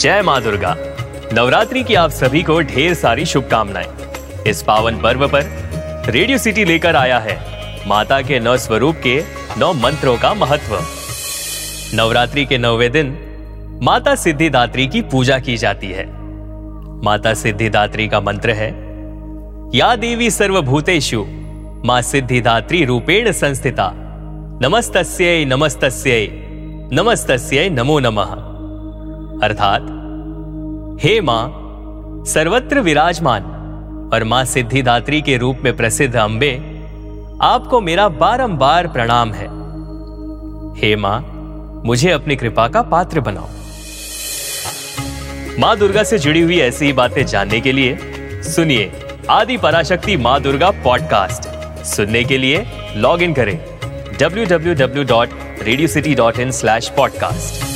जय माँ दुर्गा। नवरात्रि की आप सभी को ढेर सारी शुभकामनाएँ। इस पावन पर्व पर रेडियो सिटी लेकर आया है माता के नौ स्वरूप के नौ मंत्रों का महत्व। नवरात्रि के नौवे दिन माता सिद्धिदात्री की पूजा की जाती है। माता सिद्धिदात्री का मंत्र है, या देवी सर्वभूतेषु, माँ सिद्धिदात्री रूपेण संस्थिता। नमस्तस्यै नमस्तस्यै नमस्तस्यै, नमो नमः। अर्थात, हे माँ, सर्वत्र विराजमान और माँ सिद्धिदात्री के रूप में प्रसिद्ध अंबे आपको मेरा बारंबार प्रणाम है। हे माँ, मुझे अपनी कृपा का पात्र बनाओ। माँ दुर्गा से जुड़ी हुई ऐसी ही बातें जानने के लिए, सुनिए आदि पराशक्ति माँ दुर्गा पॉडकास्ट। सुनने के लिए लॉग इन करें www.radiocity.in/podcast